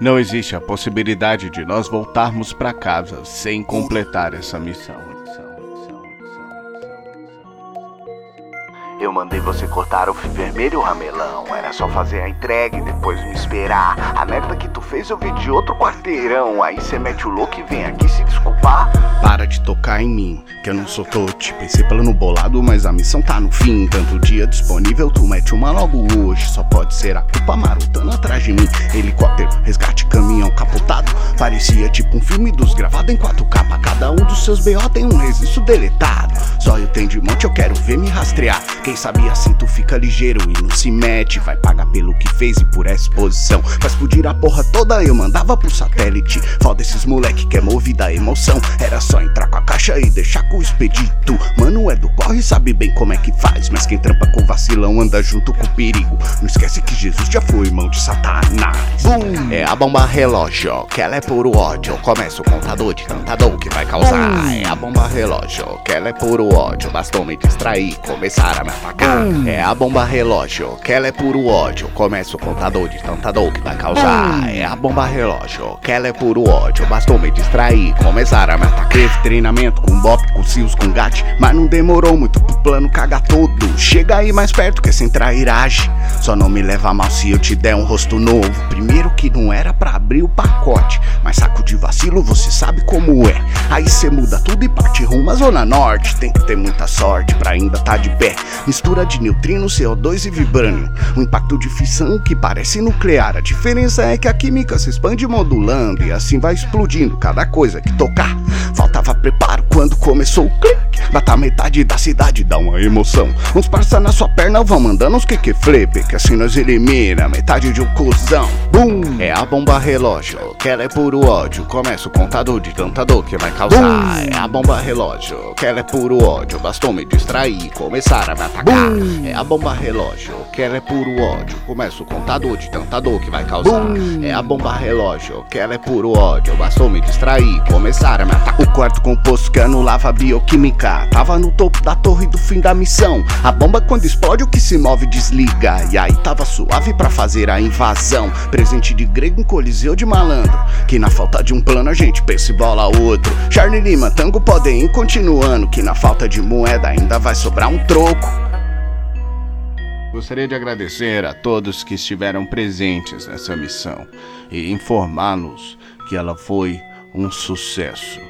Não existe a possibilidade de nós voltarmos para casa sem completar essa missão. Eu mandei você cortar o vermelho, ramelão. Era só fazer a entrega e depois me esperar. A merda que tu fez eu vi de outro quarteirão. Aí cê mete o louco e vem aqui se desculpar. Para de tocar em mim, que eu não sou tote. Pensei plano bolado, mas a missão tá no fim. Tanto dia disponível, tu mete uma logo hoje. Só pode ser a culpa marotando atrás de mim. Helicóptero, resgate, caminhão capotado. Parecia tipo um filme dos gravado em 4K. Pra cada um dos seus BO tem um registro deletado. Só eu tenho de monte, eu quero ver me rastrear. Quem sabe assim tu fica ligeiro e não se mete. Vai pagar pelo que fez e por essa exposição. Faz explodir a porra toda, eu mandava pro satélite. Foda esses moleque que é movida a emoção. Era só entrar com a caixa e deixar com o expedito. Mano é do corre, sabe bem como é que faz. Mas quem trampa com vacilão anda junto com o perigo. Não esquece que Jesus já foi mão de Satanás. Boom! É a bomba relógio, que ela é puro ódio. Começa o contador de tanta dor que vai causar. É a bomba relógio, que ela é puro ódio. Bastou me distrair, começar a me atacar. É a bomba relógio, que ela é puro ódio. Começa o contador de tanta dor que vai causar. É a bomba relógio, que ela é puro ódio. Bastou me distrair, começar a me atacar. Teve treinamento com Bop, com Sios, com Gat, mas não demorou muito pro plano cagar todo. Chega aí mais perto que sem trairagem. Só não me leva mal se eu te der um rosto novo. Primeiro que não era pra abrir o pacote, mas saco de vacilo você sabe como é. Aí cê muda tudo e parte rumo à zona norte. Tem que ter muita sorte pra ainda tá de pé. Mistura de neutrino, CO2 e vibrânio. Um impacto de fissão que parece nuclear. A diferença é que a química se expande modulando e assim vai explodindo cada coisa que tocar. Faltava preparo quando começou o clique. Matar metade da cidade dá uma emoção. Uns parça na sua perna vão mandando uns que flip, que assim nós elimina metade de um cuzão. Boom! É a bomba relógio, que ela é puro ódio. Começa o contador de tanta dor que vai causar. É a bomba relógio, que ela é puro ódio. Bastou me distrair, começar a me atacar. É a bomba relógio, que ela é puro ódio. Começa o contador de tanta dor que vai causar. É a bomba relógio, que ela é puro ódio. Bastou me distrair, começar a me atacar. O composto que anulava a bioquímica. Tava no topo da torre do fim da missão. A bomba quando explode o que se move desliga. E aí tava suave pra fazer a invasão. Presente de grego em coliseu de malandro. Que na falta de um plano a gente pensa e bola outro. Charlie Lima, tango podem ir continuando. Que na falta de moeda ainda vai sobrar um troco. Gostaria de agradecer a todos que estiveram presentes nessa missão e informá-los que ela foi um sucesso.